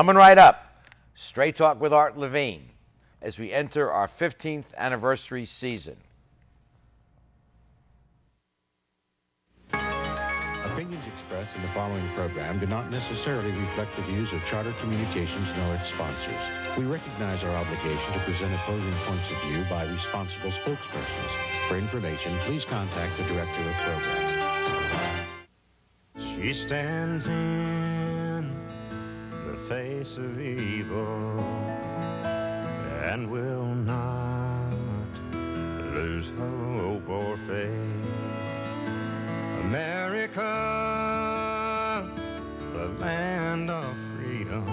Coming right up, Straight Talk with Art Levine as we enter our 15th anniversary season. Opinions expressed in the following program do not necessarily reflect the views of Charter Communications nor its sponsors. We recognize our obligation to present opposing points of view by responsible spokespersons. For information, please contact the director of program. She stands in the face of evil and will not lose hope or faith. America, the land of freedom,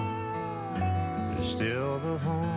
is still the home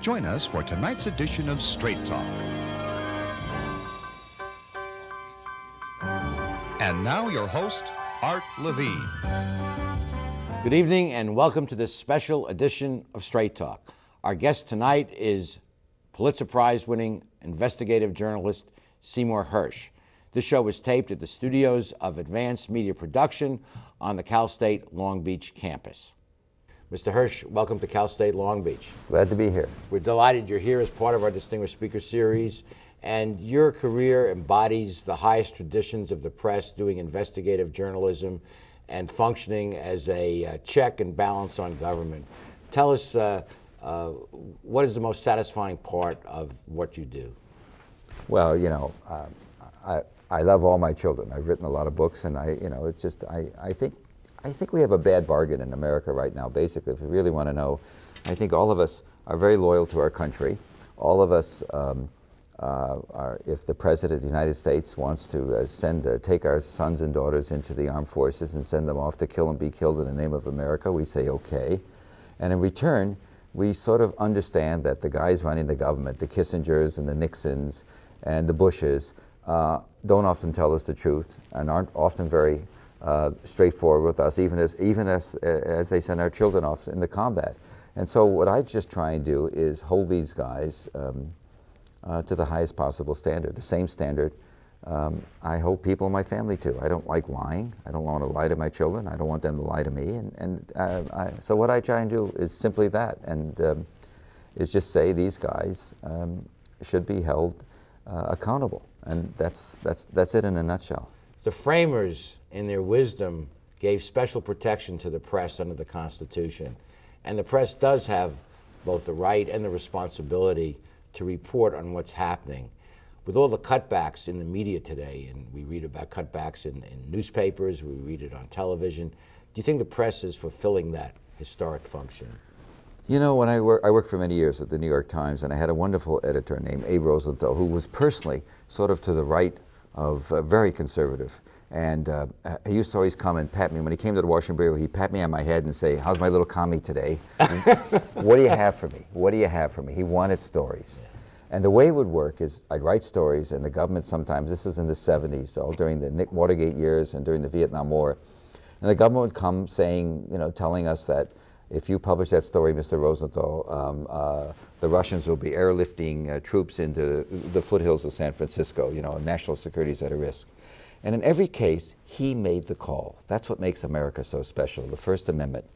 Join us for tonight's edition of Straight Talk. And now, your host, Art Levine. Good evening and welcome to this special edition of Straight Talk. Our guest tonight is Pulitzer Prize winning investigative journalist Seymour Hersh. This show was taped at the studios of Advanced Media Production on the Cal State Long Beach campus. Mr. Hersh, welcome to Cal State Long Beach. Glad to be here. We're delighted you're here as part of our Distinguished Speaker Series. And your career embodies the highest traditions of the press, doing investigative journalism and functioning as a uh, check and balance on government. Tell us uh, uh, what is the most satisfying part of what you do? Well, you know, uh, I, I love all my children. I've written a lot of books, and I, you know, it's just I, I think I think we have a bad bargain in America right now. Basically, if you really want to know, I think all of us are very loyal to our country. All of us. Um, uh, are, if the president of the United States wants to uh, send, uh, take our sons and daughters into the armed forces and send them off to kill and be killed in the name of America, we say okay. And in return, we sort of understand that the guys running the government, the Kissingers and the Nixons and the Bushes, uh, don't often tell us the truth and aren't often very uh, straightforward with us, even as even as as they send our children off into combat. And so, what I just try and do is hold these guys. Um, uh, to the highest possible standard, the same standard um, I hold people in my family to. I don't like lying. I don't want to lie to my children. I don't want them to lie to me. And, and uh, I, so what I try and do is simply that, and um, is just say these guys um, should be held uh, accountable, and that's that's that's it in a nutshell. The framers, in their wisdom, gave special protection to the press under the Constitution, and the press does have both the right and the responsibility to report on what's happening. With all the cutbacks in the media today, and we read about cutbacks in, in, newspapers, we read it on television, do you think the press is fulfilling that historic function? You know, when I, work, I worked for many years at the New York Times, and I had a wonderful editor named Abe Rosenthal, who was personally sort of to the right of uh, very conservative. And uh, he used to always come and pat me. When he came to the Washington Bureau, he'd pat me on my head and say, How's my little commie today? what do you have for me? What do you have for me? He wanted stories. And the way it would work is I'd write stories, and the government sometimes, this is in the 70s, all during the Nick Watergate years and during the Vietnam War, and the government would come saying, you know, telling us that if you publish that story, Mr. Rosenthal, um, uh, the Russians will be airlifting uh, troops into the foothills of San Francisco. You know, national security is at a risk. And in every case, he made the call. That's what makes America so special, the First Amendment.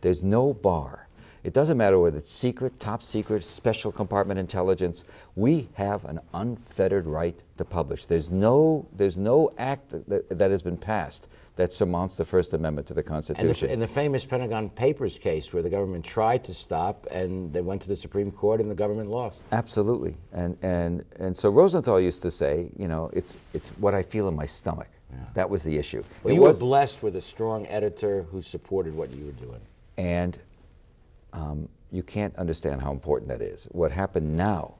There's no bar. It doesn't matter whether it's secret, top secret, special compartment intelligence. We have an unfettered right to publish. There's no, there's no act that, that has been passed that surmounts the First Amendment to the And Constitution. the, in the famous Pentagon Papers case, where the government tried to stop, and they went to the Supreme Court, and the government lost. Absolutely, and and and so Rosenthal used to say, you know, it's it's what I feel in my stomach. That was the issue. Well, you were blessed with a strong editor who supported what you were doing. and um, you can't understand how important that is. What happened now,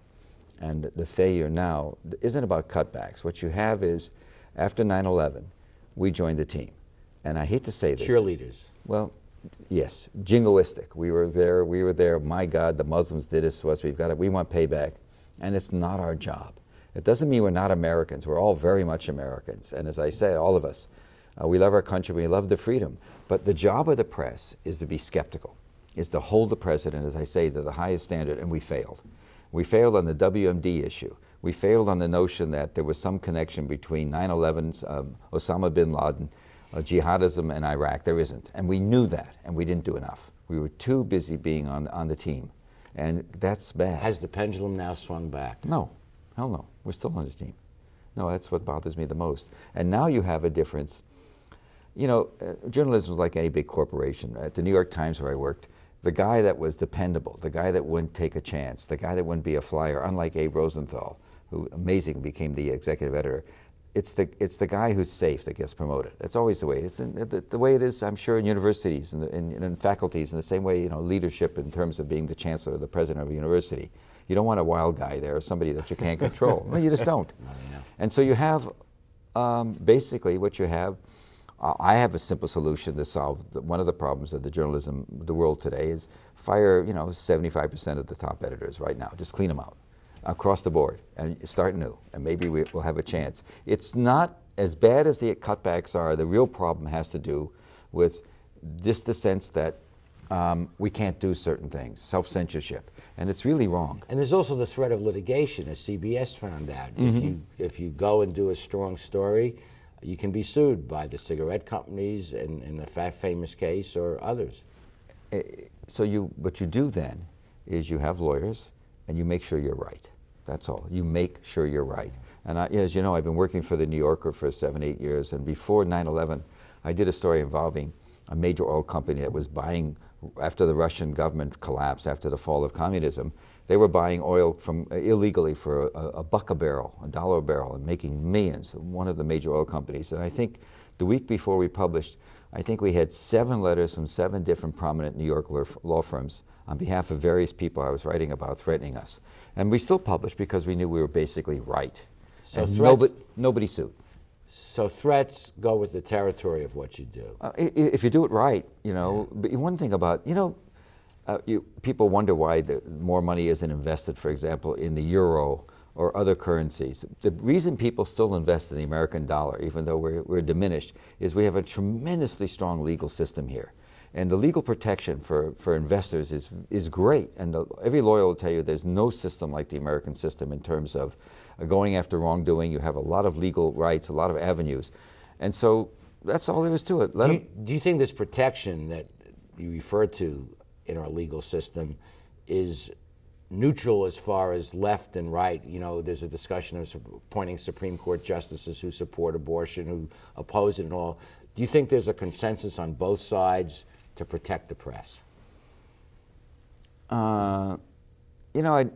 and the failure now, isn't about cutbacks. What you have is, after 9/11, we joined the team, and I hate to say this. Cheerleaders. Well, yes, jingoistic. We were there. We were there. My God, the Muslims did this to us. We've got it. We want payback, and it's not our job. It doesn't mean we're not Americans. We're all very much Americans, and as I say, all of us, uh, we love our country. We love the freedom. But the job of the press is to be skeptical, is to hold the president, as I say, to the highest standard, and we failed. We failed on the WMD issue. We failed on the notion that there was some connection between 9 11's um, Osama bin Laden, uh, jihadism, and Iraq. There isn't. And we knew that, and we didn't do enough. We were too busy being on, on the team. And that's bad. Has the pendulum now swung back? No, hell no. We're still on his team. No, that's what bothers me the most. And now you have a difference. You know, uh, journalism is like any big corporation. At the New York Times, where I worked, the guy that was dependable, the guy that wouldn't take a chance, the guy that wouldn't be a flyer, unlike Abe Rosenthal, who amazing became the executive editor. It's the, it's the guy who's safe that gets promoted. That's always the way. It's in, the, the way it is, I'm sure, in universities and in, in, in faculties, in the same way, you know, leadership in terms of being the chancellor or the president of a university. You don't want a wild guy there or somebody that you can't control. no, you just don't. And so you have um, basically what you have. Uh, I have a simple solution to solve the, one of the problems of the journalism, the world today, is fire. You know, 75% of the top editors right now. Just clean them out across the board and start new, and maybe we, will have a chance. It's not as bad as the cutbacks are. The real problem has to do with just the sense that um, we can't do certain things, self censorship, and it's really wrong. And there's also the threat of litigation, as CBS found out. If you if you go and do a strong story, you can be sued by the cigarette companies in, in the fa- famous case or others. Eh, so you what you do then is you have lawyers and you make sure you're right. That's all. You make sure you're right. And I, as you know, I've been working for the New Yorker for seven, eight years. And before 9/11, I did a story involving a major oil company that was buying after the Russian government collapsed after the fall of communism. They were buying oil from uh, illegally for a, a buck a barrel, a dollar a barrel, and making millions. One of the major oil companies. And I think the week before we published, I think we had seven letters from seven different prominent New York law firms on behalf of various people I was writing about threatening us. And we still published because we knew we were basically right. So and threats- nobody, nobody sued. So threats go with the territory of what you do. Uh, if you do it right, you know. But one thing about you know, uh, you, people wonder why the, more money isn't invested, for example, in the euro or other currencies. The reason people still invest in the American dollar, even though we're, we're diminished, is we have a tremendously strong legal system here. And the legal protection for, for investors is, is great. And the, every lawyer will tell you there's no system like the American system in terms of uh, going after wrongdoing. You have a lot of legal rights, a lot of avenues. And so that's all there is to it. Let Do you, do you think this protection that you refer to in our legal system is neutral as far as left and right? You know, there's a discussion of appointing Supreme Court justices who support abortion, who oppose it, and all. Do you think there's a consensus on both sides to protect the press? Uh, you know, I,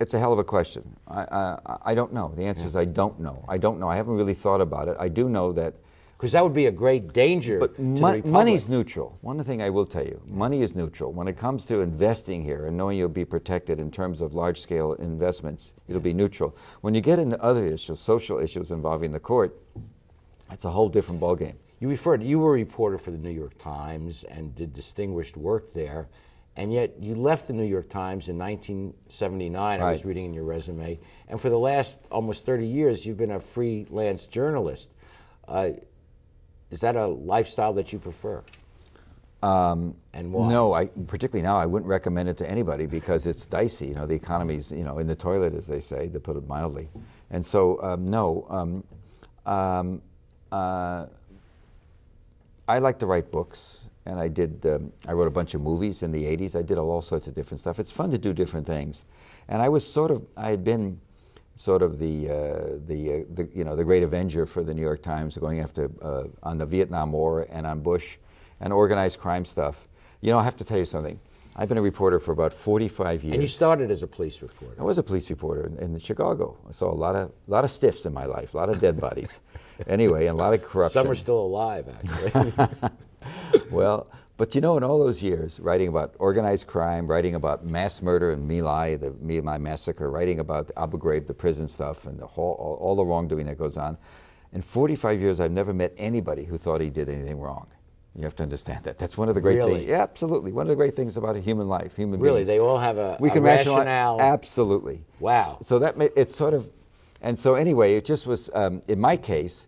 it's a hell of a question. I, I, I don't know. The answer is I don't know. I don't know. I haven't really thought about it. I do know that. Because that would be a great danger But the money's neutral. One thing I will tell you money is neutral. When it comes to investing here and knowing you'll be protected in terms of large scale investments, it'll be neutral. When you get into other issues, social issues involving the court, it's a whole different ballgame. You referred, you were a reporter for the New York Times and did distinguished work there, and yet you left the New York Times in 1979. I was reading in your resume, and for the last almost 30 years, you've been a freelance journalist. Uh, is that a lifestyle that you prefer? and why? No, I particularly now I wouldn't recommend it to anybody because it's dicey. You know, the economy's you know in the toilet, as they say, to put it mildly. And so, um, no, um, um, uh, I like to write books, and I did. Um, I wrote a bunch of movies in the '80s. I did all, sorts of different stuff. It's fun to do different things, and I was sort of. I had been sort of the uh, the, uh, the you know the great avenger for the New York Times, going after uh, on the Vietnam War and on Bush, and organized crime stuff. You know, I have to tell you something. I've been a reporter for about 45 years. And you started as a police reporter. I was a police reporter in, in Chicago. I saw a lot of lot of stiffs in my life, a lot of dead bodies. anyway, and a lot of corruption. Some are still alive, actually. well, but you know, in all those years, writing about organized crime, writing about mass murder in My Lai, the My Lai massacre, writing about Abu Ghraib, the prison stuff, and the whole, all, all the wrongdoing that goes on. In 45 years, I've never met anybody who thought he did anything wrong. You have to understand that. That's one of the great Really? things. Yeah, absolutely. One of the great things about a human life, human really, beings. they all have a, we a can rationale. Absolutely. Wow. So that it's sort of, and so anyway, it just was. Um, in my case,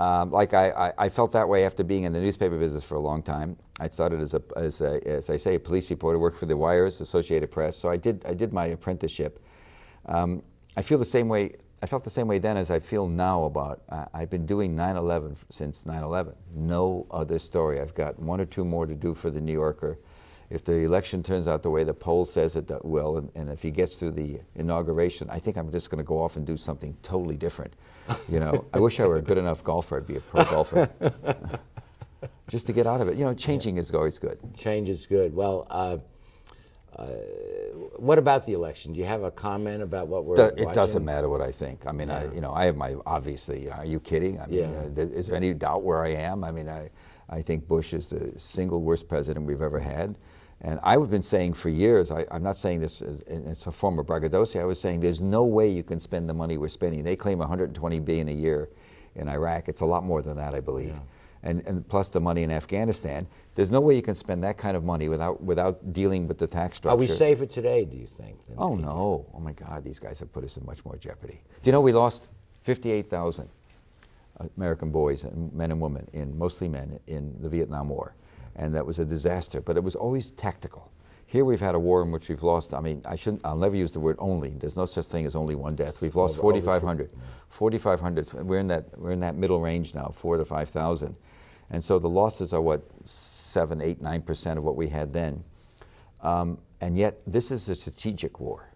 um, like I, I, I felt that way after being in the newspaper business for a long time. I started as a, as a, as I say, a police reporter, worked for the Wires, Associated Press. So I did, I did my apprenticeship. Um, I feel the same way. I felt the same way then as I feel now about. Uh, I've been doing 9/11 since 9/11. No other story. I've got one or two more to do for the New Yorker. If the election turns out the way the poll says it will, and, and if he gets through the inauguration, I think I'm just going to go off and do something totally different. You know, I wish I were a good enough golfer. I'd be a pro golfer. just to get out of it. You know, changing is always good. Change is good. Well, uh, uh, what about the election? Do you have a comment about what we're Do- watching? It doesn't matter what I think. I mean, I, you know, I have my obviously. You know, are you kidding? I mean, Yeah. uh, is there any doubt where I am? I mean, I, I think Bush is the single worst president we've ever had, and I've been saying for years. I, I'm not saying this as it's a form of braggadocio. I was saying there's no way you can spend the money we're spending. They claim 120 billion a year in Iraq. It's a lot more than that, I believe. And, and plus the money in Afghanistan. There's no way you can spend that kind of money without without dealing with the tax structure. Are we safer today, do you think? Oh no! Oh my God! These guys have put us in much more jeopardy. Do you know we lost 58,000 American boys and men and women, in mostly men, in the Vietnam War, and that was a disaster. But it was always tactical. Here we've had a war in which we've lost. I mean, I shouldn't. I'll never use the word only. There's no such thing as only one death. We've lost Over- over 4,500. 4,500. We're in that. We're in that middle range now, four to 5,000, and so the losses are what seven, eight, nine percent of what we had then. Um, and yet, this is a strategic war.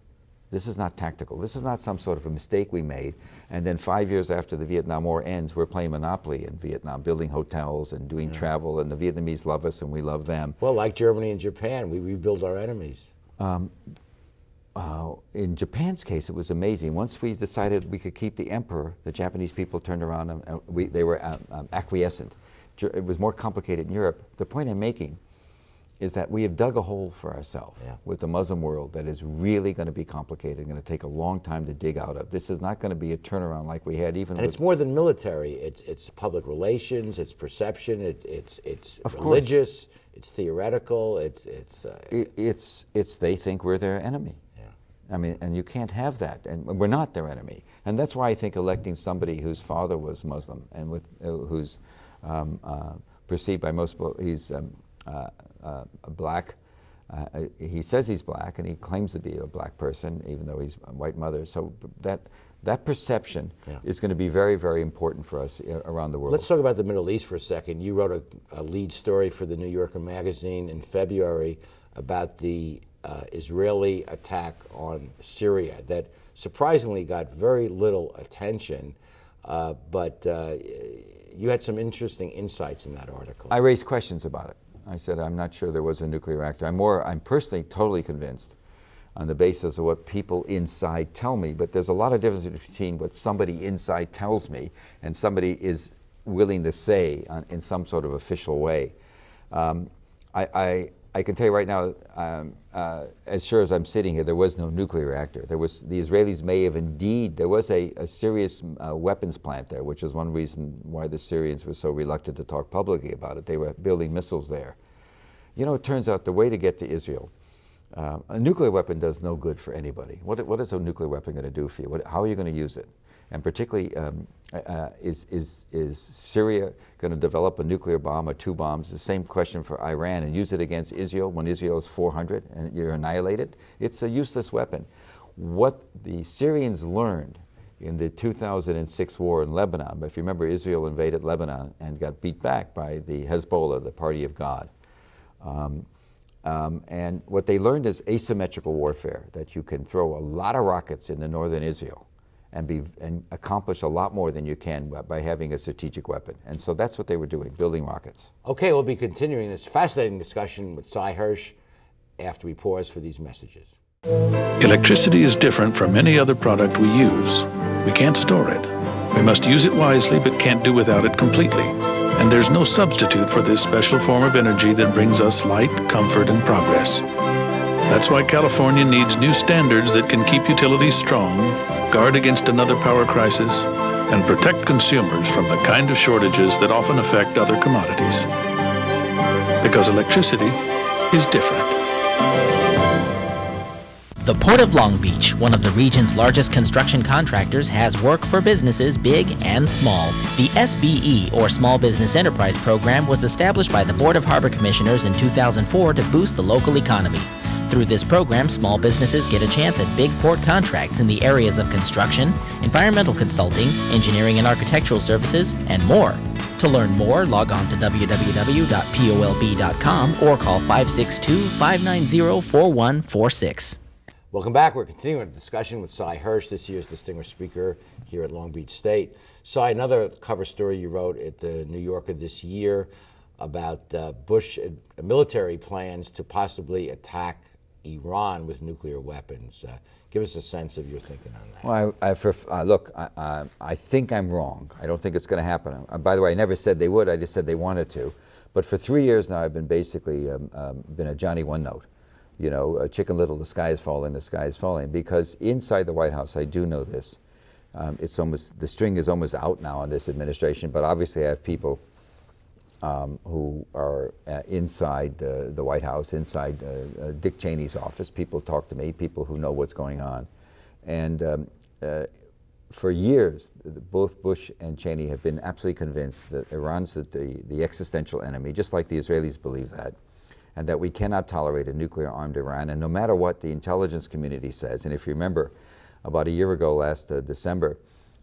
This is not tactical. This is not some sort of a mistake we made. And then five years after the Vietnam War ends, we're playing Monopoly in Vietnam, building hotels and doing travel, and the Vietnamese love us and we love them. Well, like Germany and Japan, we rebuild our enemies. Uh, in Japan's case, it was amazing. Once we decided we could keep the emperor, the Japanese people turned around and we, they were um, um, acquiescent. It was more complicated in Europe. The point I'm making is that we have dug a hole for ourselves Yeah. with the Muslim world that is really going to be complicated, and going to take a long time to dig out of. This is not going to be a turnaround like we had even And it's more than military. It's it's public relations. It's perception. It, it's it's Of course. religious. It's theoretical. It's it's. Uh, it, it's it's they think we're their enemy. yeah. I mean, and you can't have that, and we're not their enemy, and that's why I think electing somebody whose father was Muslim and with uh, who's um, uh, perceived by most people, he's um, uh, uh, black. Uh, he says he's black, and he claims to be a black person, even though he's a white mother. So that that perception Yeah. is going to be very, very important for us uh, around the world. Let's talk about the Middle East for a second. You wrote a, a lead story for the New Yorker magazine in February about the uh, Israeli attack on Syria that surprisingly got very little attention, uh, but uh, you had some interesting insights in that article. I raised questions about it. I said I'm not sure there was a nuclear reactor. I'm more. I'm personally totally convinced, on the basis of what people inside tell me. But there's a lot of difference between what somebody inside tells me and somebody is willing to say on, in some sort of official way. Um, I, I I can tell you right now, um, uh, as sure as I'm sitting here, there was no nuclear reactor. There was the Israelis may have indeed there was a, a serious uh, weapons plant there, which is one reason why the Syrians were so reluctant to talk publicly about it. They were building missiles there. You know, it turns out the way to get to Israel, uh, a nuclear weapon does no good for anybody. What, what is a nuclear weapon going to do for you? What, how are you going to use it? And particularly, um, uh, is, is, is Syria going to develop a nuclear bomb or two bombs? The same question for Iran and use it against Israel when Israel is 400 and you're annihilated? It's a useless weapon. What the Syrians learned in the 2006 war in Lebanon, if you remember, Israel invaded Lebanon and got beat back by the Hezbollah, the Party of God. Um, um, and what they learned is asymmetrical warfare, that you can throw a lot of rockets into northern Israel and, be, and accomplish a lot more than you can by- by having a strategic weapon. And so that's what they were doing, building rockets. Okay, we'll be continuing this fascinating discussion with Sy Hersh after we pause for these messages. Electricity is different from any other product we use. We can't store it. We must use it wisely, but can't do without it completely. And there's no substitute for this special form of energy that brings us light, comfort, and progress. That's why California needs new standards that can keep utilities strong, guard against another power crisis, and protect consumers from the kind of shortages that often affect other commodities. Because electricity is different. The Port of Long Beach, one of the region's largest construction contractors, has work for businesses big and small. The SBE, or Small Business Enterprise Program, was established by the Board of Harbor Commissioners in 2004 to boost the local economy. Through this program, small businesses get a chance at big port contracts in the areas of construction, environmental consulting, engineering and architectural services, and more. To learn more, log on to www.polb.com or call 562 590 4146. Welcome back. We're continuing a discussion with Sy Hersh, this year's distinguished speaker here at Long Beach State. Sy, another cover story you wrote at the New Yorker this year about uh, Bush uh, military plans to possibly attack Iran with nuclear weapons. Uh, give us a sense of your thinking on that. Well, I, I, for, uh, look, I, I, think I'm wrong. I don't think it's going to happen. Uh, by the way, I never said they would. I just said they wanted to. But for three years now, I've been basically um, um, been a Johnny One Note. You know, Chicken Little, the sky is falling, the sky is falling. Because inside the White House, I do know this. Um, it's almost the string is almost out now on this administration. But obviously, I have people um, who are uh, inside uh, the White House, inside uh, uh, Dick Cheney's office. People talk to me, people who know what's going on. And um, uh, for years, both Bush and Cheney have been absolutely convinced that Iran's the, the, existential enemy, just like the Israelis believe that, and that we cannot tolerate a nuclear armed Iran. And no matter what the intelligence community says, and if you remember, about a year ago, last uh, December,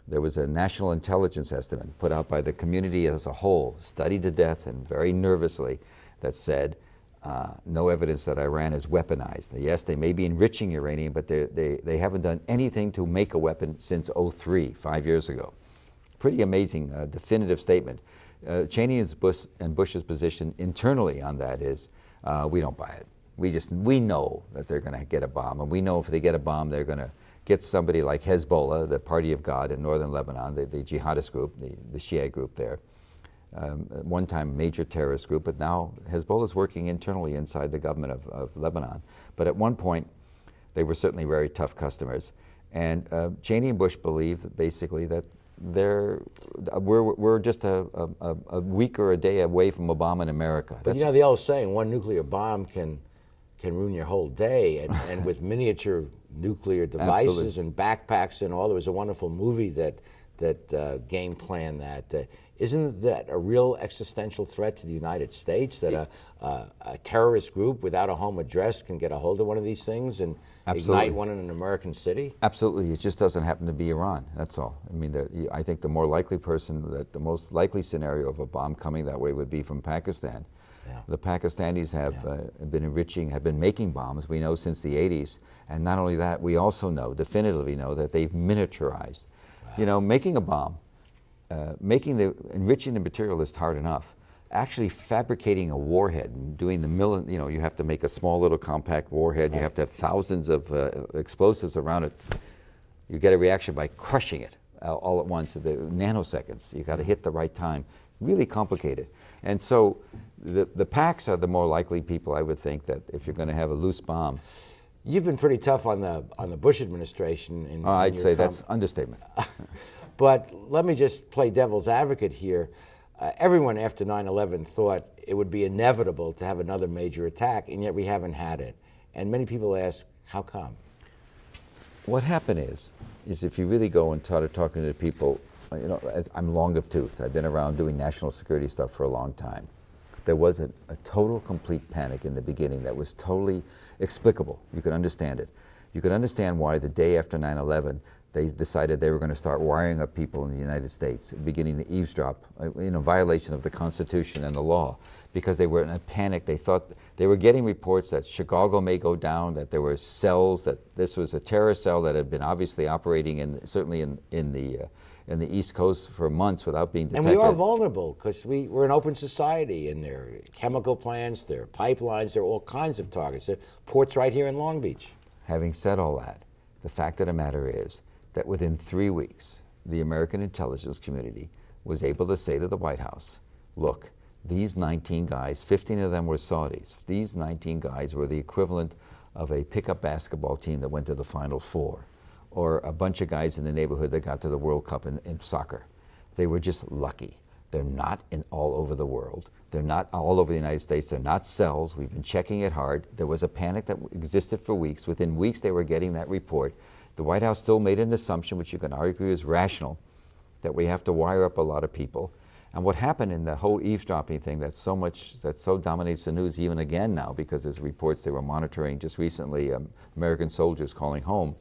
there was a national intelligence estimate put out by the community as a whole, studied to death and very nervously, that said uh, no evidence that Iran is weaponized. Yes, they may be enriching uranium, but they, they, they haven't done anything to make a weapon since 03, five years ago. Pretty amazing, uh, definitive statement. Uh, Cheney and, Bush, and Bush's position internally on that is uh, we don't buy it. We just we know that they're going to get a bomb, and we know if they get a bomb, they're going to get somebody like Hezbollah, the Party of God in northern Lebanon, the, the jihadist group, the, the Shia group there. Um, one time major terrorist group, but now Hezbollah is working internally inside the government of, of Lebanon. But at one point, they were certainly very tough customers. And uh, Cheney and Bush believed basically that they're, we're, we're just a, a, a week or a day away from a bomb in America. But you know the old saying, one nuclear bomb can can ruin your whole day. And, and with miniature nuclear devices Absolutely. and backpacks and all, there was a wonderful movie that that uh, game plan that. Uh, isn't that a real existential threat to the United States that a, a, a terrorist group without a home address can get a hold of one of these things and Absolutely. ignite one in an American city? Absolutely, it just doesn't happen to be Iran. That's all. I mean, the, I think the more likely person, that the most likely scenario of a bomb coming that way would be from Pakistan. Yeah. The Pakistanis have uh, been enriching, have been making bombs. We know since the 80s, and not only that, we also know, definitively know, that they've miniaturized. You know, making a bomb, uh, making the enriching the material is hard enough. Actually, fabricating a warhead and doing the mill, you know, you have to make a small little compact warhead. You have to have thousands of uh, explosives around it. You get a reaction by crushing it uh, all at once, in the nanoseconds. You've got to hit the right time. Really complicated. And so, the the packs are the more likely people, I would think, that if you're going to have a loose bomb, You've been pretty tough on the on the Bush administration. In, uh, in I'd say com- that's understatement. But let me just play devil's advocate here. Uh, everyone after 9 11 thought it would be inevitable to have another major attack, and yet we haven't had it. And many people ask, how come? what happened is, is if you really go and start talking to people, you know, as I'm long of tooth, I've been around doing national security stuff for a long time. There was a, a total, complete panic in the beginning that was totally explicable. You could understand it. you could understand why the day after 9 11, they decided they were going to start wiring up people in the United States, beginning to eavesdrop, uh, in a violation of the Constitution and the law, because they were in a panic. They thought they were getting reports that Chicago may go down, that there were cells, that this was a terror cell that had been obviously operating in certainly in, in the uh, in the East Coast for months without being detected. And we are vulnerable because we, we're an open society, and there are chemical plants, there are pipelines, there are all kinds of targets. There are ports right here in Long Beach. Having said all that, the fact of the matter is that within three weeks, the American intelligence community was able to say to the White House, look, these 19 guys, 15 of them were Saudis. These 19 guys were the equivalent of a pickup basketball team that went to the Final Four, or a bunch of guys in the neighborhood that got to the World Cup in, in soccer. They were just lucky. They're not in all over the world. They're not all over the United States. They're not cells. We've been checking it hard. There was a panic that existed for weeks. Within weeks, they were getting that report. The White House still made an assumption, which you can argue is rational, that we have to wire up a lot of people. And what happened in the whole eavesdropping thing that so much that so dominates the news even again now because there's reports they were monitoring just recently um, American soldiers calling home.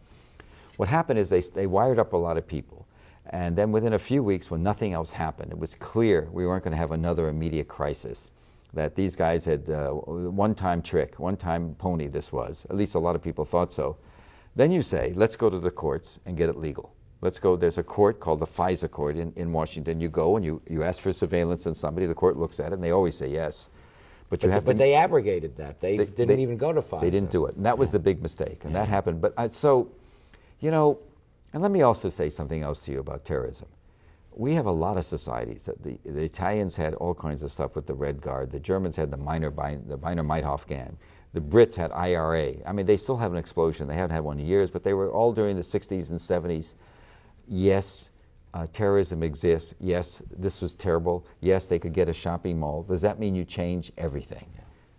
What happened is they, they wired up a lot of people. And then within a few weeks, when nothing else happened, it was clear we weren't going to have another immediate crisis. That these guys had uh, one time trick, one time pony, this was. At least a lot of people thought so. Then you say, let's go to the courts and get it legal. Let's go, there's a court called the FISA court in, in Washington. You go and you, you ask for surveillance and somebody, the court looks at it and they always say yes. But, you but, have but to, they abrogated that. They, they didn't they, even go to FISA. They didn't do it. And that was the big mistake. And that happened. But I, so, you know, and let me also say something else to you about terrorism. We have a lot of societies. That the, the Italians had all kinds of stuff with the Red Guard. The Germans had the Minor, the Baader-Meinhof gang. The Brits had IRA. I mean, they still have an explosion. They haven't had one in years, but they were all during the 60s and 70s. Yes, uh, terrorism exists. Yes, this was terrible. Yes, they could get a shopping mall. Does that mean you change everything?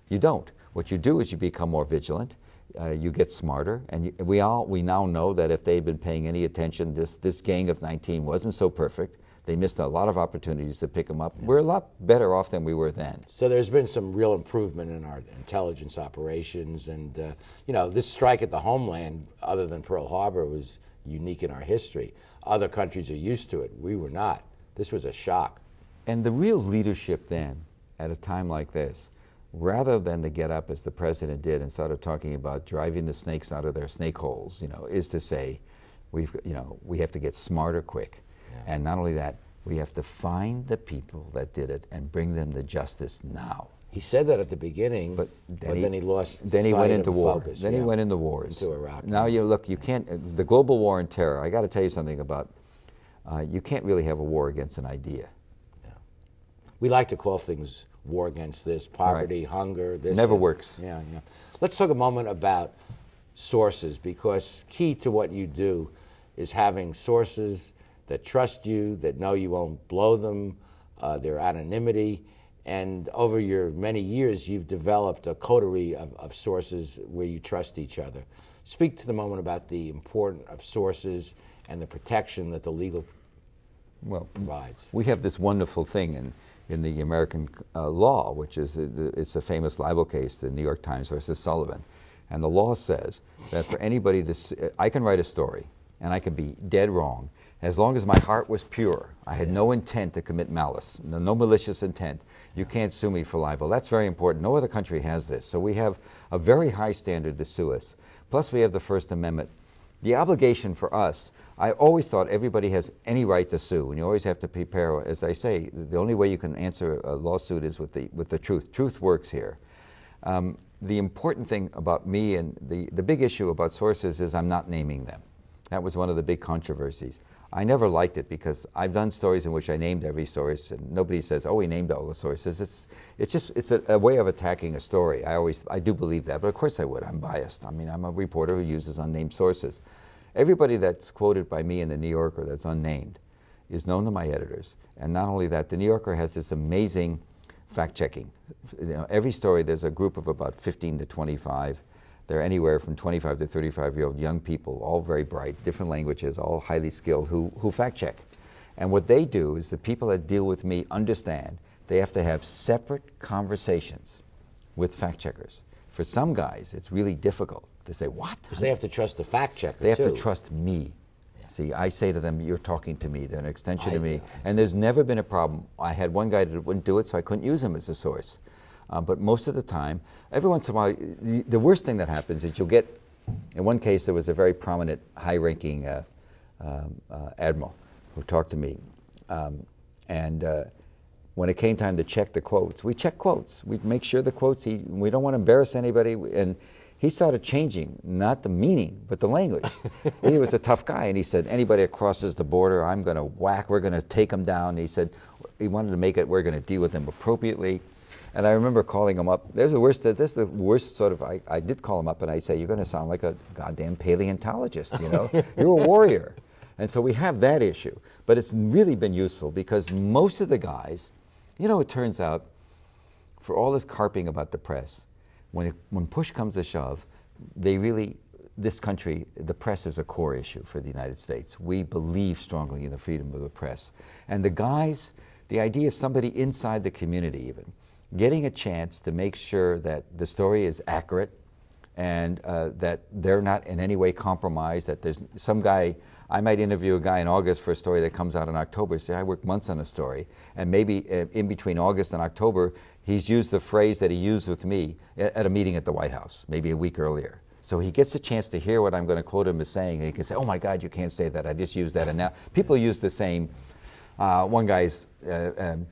You don't. What you do is you become more vigilant uh, you get smarter. And you, we all we now know that if they'd been paying any attention, this this gang of 19 wasn't so perfect. They missed a lot of opportunities to pick them up. We're a lot better off than we were then. So there's been some real improvement in our intelligence operations, and uh, you know this strike at the homeland, other than Pearl Harbor, was unique in our history. Other countries are used to it. We were not. This was a shock. And the real leadership then, at a time like this, rather than to get up as the president did and started talking about driving the snakes out of their snake holes, you know, is to say, we've, you know, we have to get smarter quick. Yeah. And not only that, we have to find the people that did it and bring them to justice now. He said that at the beginning, but then, but he, then he, lost. Then he went into war. Focus, then yeah. he went into wars. Into Iraq. Now you look, you can't. Uh, the global war on terror. I got to tell you something about. Uh, you can't really have a war against an idea. Yeah. We like to call things war against this, poverty, right. hunger. This never works. Yeah, yeah. Let's talk a moment about sources because key to what you do is having sources that trust you, that know you won't blow them, uh, their anonymity. And over your many years, you've developed a coterie of, of sources where you trust each other. Speak to the moment about the importance of sources and the protection that the legal well, provides. We have this wonderful thing, and in the American uh, law, which is it's a famous libel case, the New York Times versus Sullivan, and the law says that for anybody to, I can write a story, and I can be dead wrong, as long as my heart was pure. I had no intent to commit malice, no, no malicious intent. You can't sue me for libel. That's very important. No other country has this. So we have a very high standard to sue us. Plus, we have the First Amendment. The obligation for us I always thought everybody has any right to sue, and you always have to prepare. As I say, the only way you can answer a lawsuit is with the with the truth. Truth works here. Um, the important thing about me and the, the big issue about sources is I'm not naming them. That was one of the big controversies. I never liked it because I've done stories in which I named every source, and nobody says, "Oh, we named all the sources." It's it's just it's a, a, way of attacking a story. I always I do believe that, but of course I would. I'm biased. I mean, I'm a reporter who uses unnamed sources. Everybody that's quoted by me in the New Yorker that's unnamed is known to my editors. And not only that, the New Yorker has this amazing fact checking. You know, every story, there's a group of about 15 to 25. They're anywhere from 25 to 35 year old young people, all very bright, different languages, all highly skilled, who, who fact check. And what they do is the people that deal with me understand they have to have separate conversations with fact checkers. For some guys, it's really difficult They say, what? 'Cause they have to trust the fact checker They have to trust me. See, I say to them, "You're talking to me. They're an extension of I- me." And there's never been a problem. I had one guy that wouldn't do it, so I couldn't use him as a source. Uh, but most of the time, every once in a while, the, the worst thing that happens is you'll get. In one case, there was a very prominent, high-ranking uh, um, uh, admiral who talked to me, um, and. Uh, when it came time to check the quotes, we check quotes. We make sure the quotes. He, we don't want to embarrass anybody, and he started changing not the meaning but the language. he was a tough guy, and he said, "Anybody that crosses the border, I'm going to whack. We're going to take them down." And he said, he wanted to make it. We're going to deal with them appropriately. And I remember calling him up. There's the worst. This is the worst sort of. I, I did call him up, and I say, "You're going to sound like a goddamn paleontologist. You know, you're a warrior." And so we have that issue, but it's really been useful because most of the guys, you know, it turns out, for all this carping about the press, when, it, when push comes to shove, they really, this country, the press is a core issue for the United States. We believe strongly in the freedom of the press. And the guys, the idea of somebody inside the community even, getting a chance to make sure that the story is accurate and uh, that they're not in any way compromised, that there's some guy, I might interview a guy in August for a story that comes out in October. Say, I worked months on a story, and maybe uh, in between August and October, he's used the phrase that he used with me at a meeting at the White House, maybe a week earlier. So he gets a chance to hear what I'm going to quote him as saying, and he can say, "Oh my God, you can't say that. I just used that." And now people use the same. Uh, one guy's. Uh, um,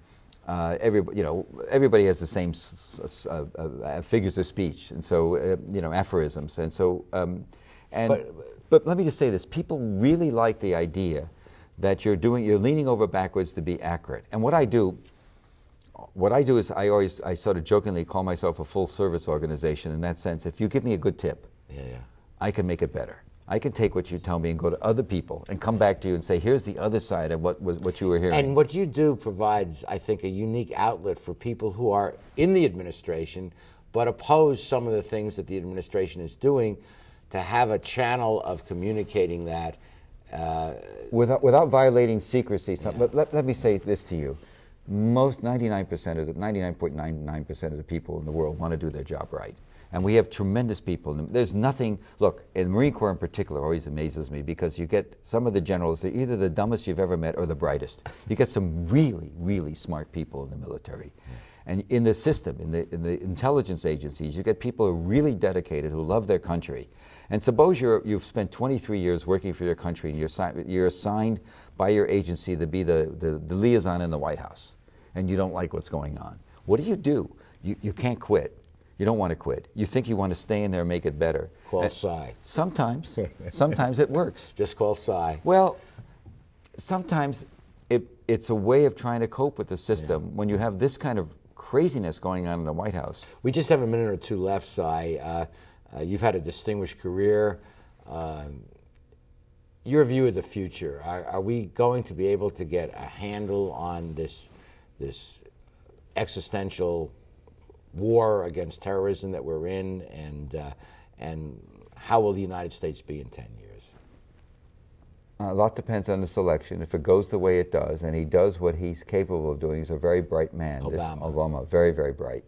uh, every, you know, everybody has the same s- s- uh, uh, figures of speech, and so uh, you know aphorisms, and so um, and But- but, let me just say this: people really like the idea that you're doing, you're leaning over backwards to be accurate. And what I do, what I do is I always, I sort of jokingly call myself a full service organization in that sense. If you give me a good tip, Yeah, yeah. I can make it better. I can take what you tell me and go to other people and come back to you and say, here's the other side of what was what you were hearing. And what you do provides, I think, a unique outlet for people who are in the administration but oppose some of the things that the administration is doing to have a channel of communicating that. Uh, without, without violating secrecy, some, but let, let me say this to you. Most 99% of the, 99.99% of the people in the world want to do their job right. And we have tremendous people. There's nothing, look, in the Marine Corps in particular always amazes me because you get some of the generals, they're either the dumbest you've ever met or the brightest. You get some really, really smart people in the military. And in the system, in the, in the intelligence agencies, you get people who are really dedicated, who love their country. And suppose you're, you've spent 23 years working for your country and you're, you're assigned by your agency to be the, the, the liaison in the White House and you don't like what's going on. What do you do? You, you can't quit. You don't want to quit. You think you want to stay in there and make it better. Call And Sy. Sometimes. sometimes it works. just call Sy. Well, sometimes it, it's a way of trying to cope with the system when you have this kind of craziness going on in the White House. We just have a minute or two left, Sy. Uh, uh, you've had a distinguished career. Um, your view of the future. Are, are we going to be able to get a handle on this, this existential war against terrorism that we're in, and, uh, and how will the United States be in 10 years? A lot depends on the selection. If it goes the way it does, and he does what he's capable of doing, he's a very bright man. This Obama. Obama, very, very bright.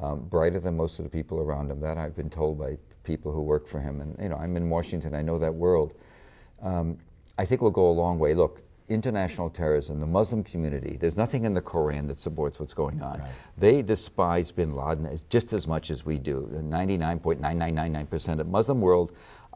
Um, brighter than most of the people around him. That I've been told by people who work for him. And, you know, I'm in Washington, I know that world. Um, I think we'll go a long way. Look, international terrorism, the Muslim community, there's nothing in the Koran that supports what's going on. They despise bin Laden just as much as we do. 99.9999% of the Muslim world,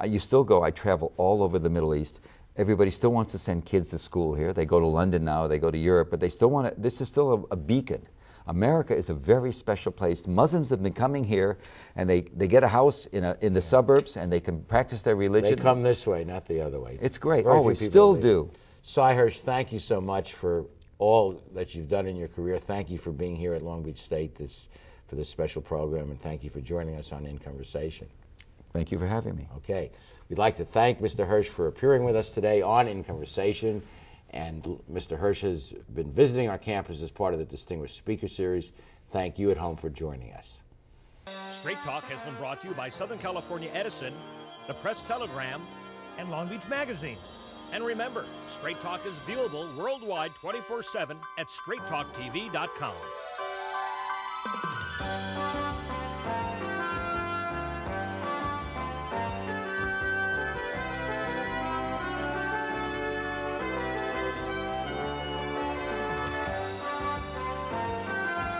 you still go, I travel all over the Middle East. Everybody still wants to send kids to school here. They go to London now, they go to Europe, but they still want to, this is still a, a beacon. America is a very special place. Muslims have been coming here and they, they get a house in, a, in the suburbs and they can practice their religion. They come this way, not the other way. It's great. Very oh, Always. people Still leave. do. Sy Hersh, thank you so much for all that you've done in your career. Thank you for being here at Long Beach State this, for this special program, and thank you for joining us on In Conversation. Thank you for having me. Okay. We'd like to thank Mr. Hersh for appearing with us today on In Conversation. And Mr. Hersh has been visiting our campus as part of the Distinguished Speaker Series. Thank you at home for joining us. Straight Talk has been brought to you by Southern California Edison, the Press Telegram, and Long Beach Magazine. And remember, Straight Talk is viewable worldwide 24 7 at straighttalktv.com.